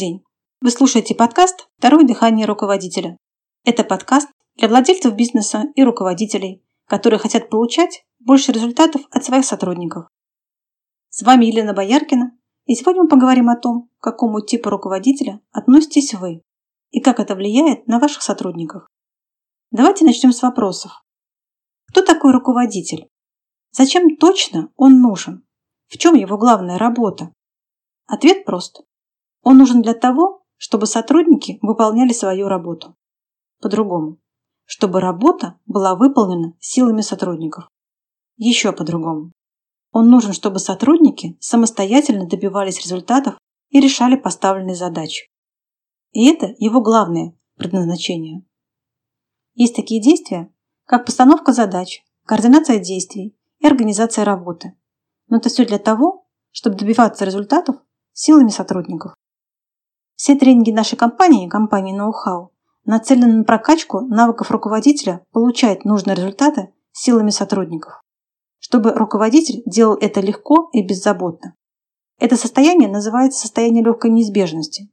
день! Вы слушаете подкаст «Второе дыхание руководителя». Это подкаст для владельцев бизнеса и руководителей, которые хотят получать больше результатов от своих сотрудников. С вами Елена Бояркина, и сегодня мы поговорим о том, к какому типу руководителя относитесь вы и как это влияет на ваших сотрудников. Давайте начнем с вопросов. Кто такой руководитель? Зачем точно он нужен? В чем его главная работа? Ответ прост. Он нужен для того, чтобы сотрудники выполняли свою работу. По-другому. Чтобы работа была выполнена силами сотрудников. Еще по-другому. Он нужен, чтобы сотрудники самостоятельно добивались результатов и решали поставленные задачи. И это его главное предназначение. Есть такие действия, как постановка задач, координация действий и организация работы. Но это все для того, чтобы добиваться результатов силами сотрудников. Все тренинги нашей компании, компании Know-how, нацелены на прокачку навыков руководителя получать нужные результаты силами сотрудников, чтобы руководитель делал это легко и беззаботно. Это состояние называется состояние легкой неизбежности.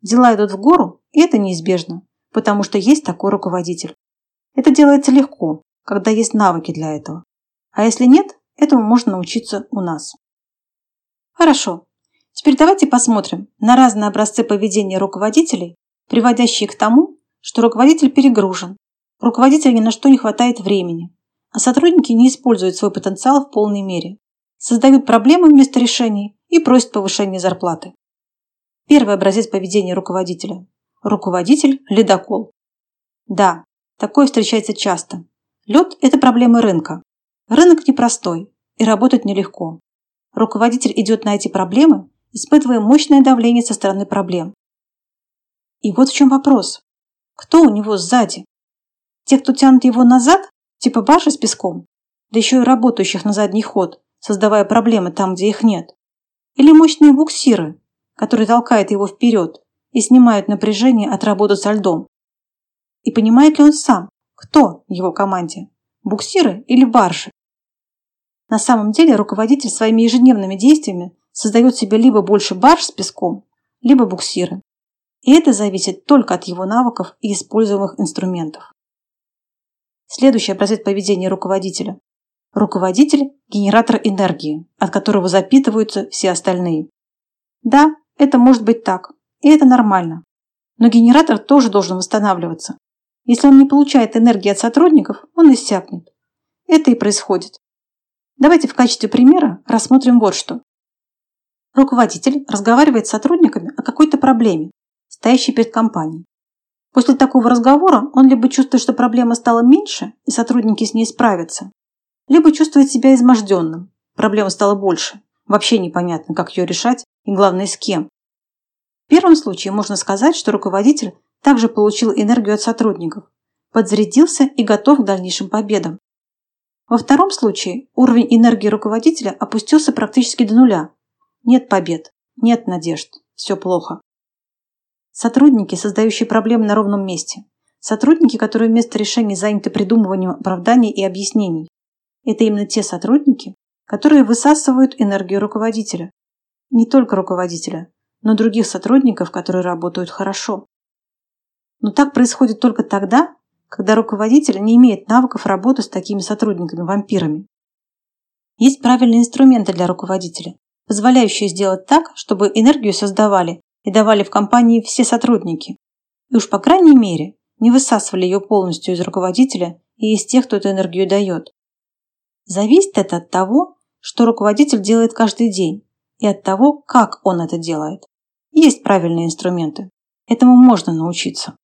Дела идут в гору, и это неизбежно, потому что есть такой руководитель. Это делается легко, когда есть навыки для этого. А если нет, этому можно научиться у нас. Хорошо, Теперь давайте посмотрим на разные образцы поведения руководителей, приводящие к тому, что руководитель перегружен, руководителю ни на что не хватает времени, а сотрудники не используют свой потенциал в полной мере, создают проблемы вместо решений и просят повышения зарплаты. Первый образец поведения руководителя. Руководитель – ледокол. Да, такое встречается часто. Лед – это проблемы рынка. Рынок непростой и работать нелегко. Руководитель идет на эти проблемы испытывая мощное давление со стороны проблем. И вот в чем вопрос. Кто у него сзади? Те, кто тянут его назад, типа баржи с песком, да еще и работающих на задний ход, создавая проблемы там, где их нет. Или мощные буксиры, которые толкают его вперед и снимают напряжение от работы со льдом. И понимает ли он сам, кто в его команде? Буксиры или баржи? На самом деле руководитель своими ежедневными действиями создает себе либо больше барж с песком, либо буксиры. И это зависит только от его навыков и используемых инструментов. Следующий образец поведения руководителя. Руководитель – генератор энергии, от которого запитываются все остальные. Да, это может быть так, и это нормально. Но генератор тоже должен восстанавливаться. Если он не получает энергии от сотрудников, он иссякнет. Это и происходит. Давайте в качестве примера рассмотрим вот что. Руководитель разговаривает с сотрудниками о какой-то проблеме, стоящей перед компанией. После такого разговора он либо чувствует, что проблема стала меньше, и сотрудники с ней справятся, либо чувствует себя изможденным, проблема стала больше, вообще непонятно, как ее решать и, главное, с кем. В первом случае можно сказать, что руководитель также получил энергию от сотрудников, подзарядился и готов к дальнейшим победам. Во втором случае уровень энергии руководителя опустился практически до нуля, нет побед, нет надежд, все плохо. Сотрудники, создающие проблемы на ровном месте. Сотрудники, которые вместо решений заняты придумыванием оправданий и объяснений. Это именно те сотрудники, которые высасывают энергию руководителя. Не только руководителя, но других сотрудников, которые работают хорошо. Но так происходит только тогда, когда руководитель не имеет навыков работы с такими сотрудниками-вампирами. Есть правильные инструменты для руководителя, позволяющие сделать так, чтобы энергию создавали и давали в компании все сотрудники. И уж по крайней мере не высасывали ее полностью из руководителя и из тех, кто эту энергию дает. Зависит это от того, что руководитель делает каждый день, и от того, как он это делает. Есть правильные инструменты. Этому можно научиться.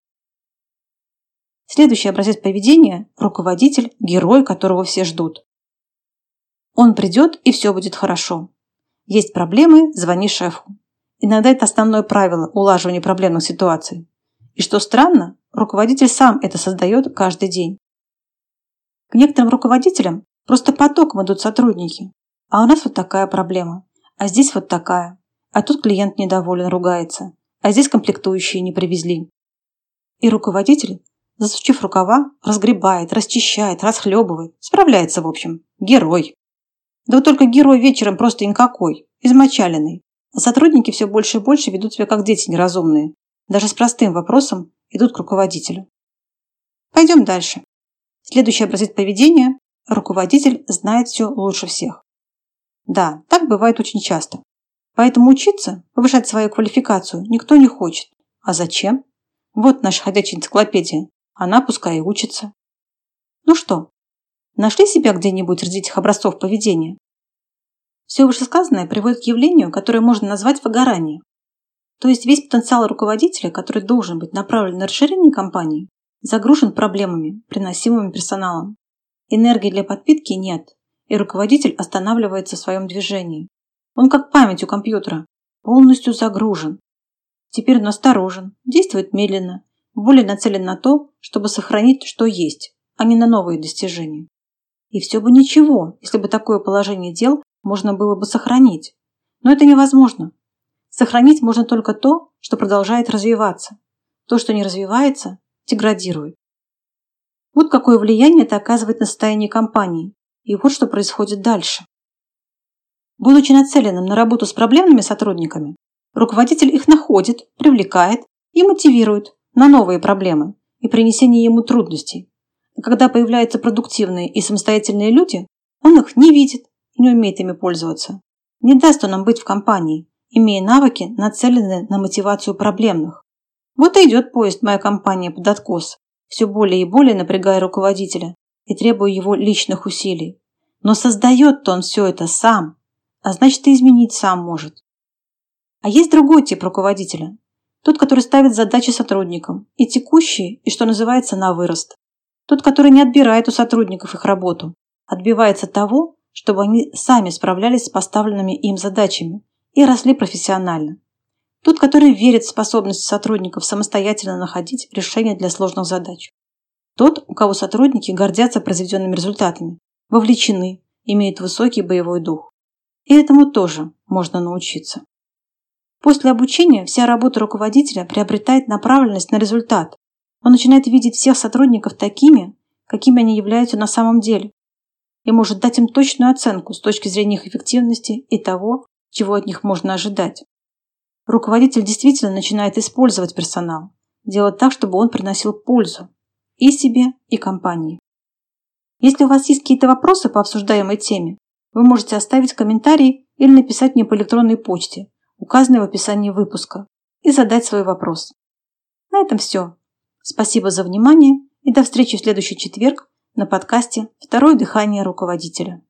Следующий образец поведения – руководитель, герой, которого все ждут. Он придет, и все будет хорошо. Есть проблемы – звони шефу. Иногда это основное правило улаживания проблемных ситуаций. И что странно, руководитель сам это создает каждый день. К некоторым руководителям просто потоком идут сотрудники. А у нас вот такая проблема. А здесь вот такая. А тут клиент недоволен, ругается. А здесь комплектующие не привезли. И руководитель, засучив рукава, разгребает, расчищает, расхлебывает. Справляется, в общем. Герой. Да вот только герой вечером просто никакой, измочаленный. А сотрудники все больше и больше ведут себя как дети неразумные. Даже с простым вопросом идут к руководителю. Пойдем дальше. Следующий образец поведения – руководитель знает все лучше всех. Да, так бывает очень часто. Поэтому учиться, повышать свою квалификацию никто не хочет. А зачем? Вот наша ходячая энциклопедия. Она пускай и учится. Ну что, нашли себя где-нибудь среди этих образцов поведения? Все вышесказанное приводит к явлению, которое можно назвать выгоранием. То есть весь потенциал руководителя, который должен быть направлен на расширение компании, загружен проблемами, приносимыми персоналом. Энергии для подпитки нет, и руководитель останавливается в своем движении. Он как память у компьютера, полностью загружен. Теперь он осторожен, действует медленно, более нацелен на то, чтобы сохранить, что есть, а не на новые достижения. И все бы ничего, если бы такое положение дел можно было бы сохранить. Но это невозможно. Сохранить можно только то, что продолжает развиваться. То, что не развивается, деградирует. Вот какое влияние это оказывает на состояние компании. И вот что происходит дальше. Будучи нацеленным на работу с проблемными сотрудниками, руководитель их находит, привлекает и мотивирует на новые проблемы и принесение ему трудностей. Когда появляются продуктивные и самостоятельные люди, он их не видит и не умеет ими пользоваться. Не даст он нам быть в компании, имея навыки, нацеленные на мотивацию проблемных. Вот и идет поезд моя компания под откос, все более и более напрягая руководителя и требуя его личных усилий. Но создает-то он все это сам, а значит и изменить сам может. А есть другой тип руководителя. Тот, который ставит задачи сотрудникам, и текущие, и что называется на вырост. Тот, который не отбирает у сотрудников их работу, отбивается того, чтобы они сами справлялись с поставленными им задачами и росли профессионально. Тот, который верит в способность сотрудников самостоятельно находить решения для сложных задач. Тот, у кого сотрудники гордятся произведенными результатами, вовлечены, имеют высокий боевой дух. И этому тоже можно научиться. После обучения вся работа руководителя приобретает направленность на результат. Он начинает видеть всех сотрудников такими, какими они являются на самом деле, и может дать им точную оценку с точки зрения их эффективности и того, чего от них можно ожидать. Руководитель действительно начинает использовать персонал, делать так, чтобы он приносил пользу и себе, и компании. Если у вас есть какие-то вопросы по обсуждаемой теме, вы можете оставить комментарий или написать мне по электронной почте, указанной в описании выпуска, и задать свой вопрос. На этом все. Спасибо за внимание и до встречи в следующий четверг на подкасте «Второе дыхание руководителя».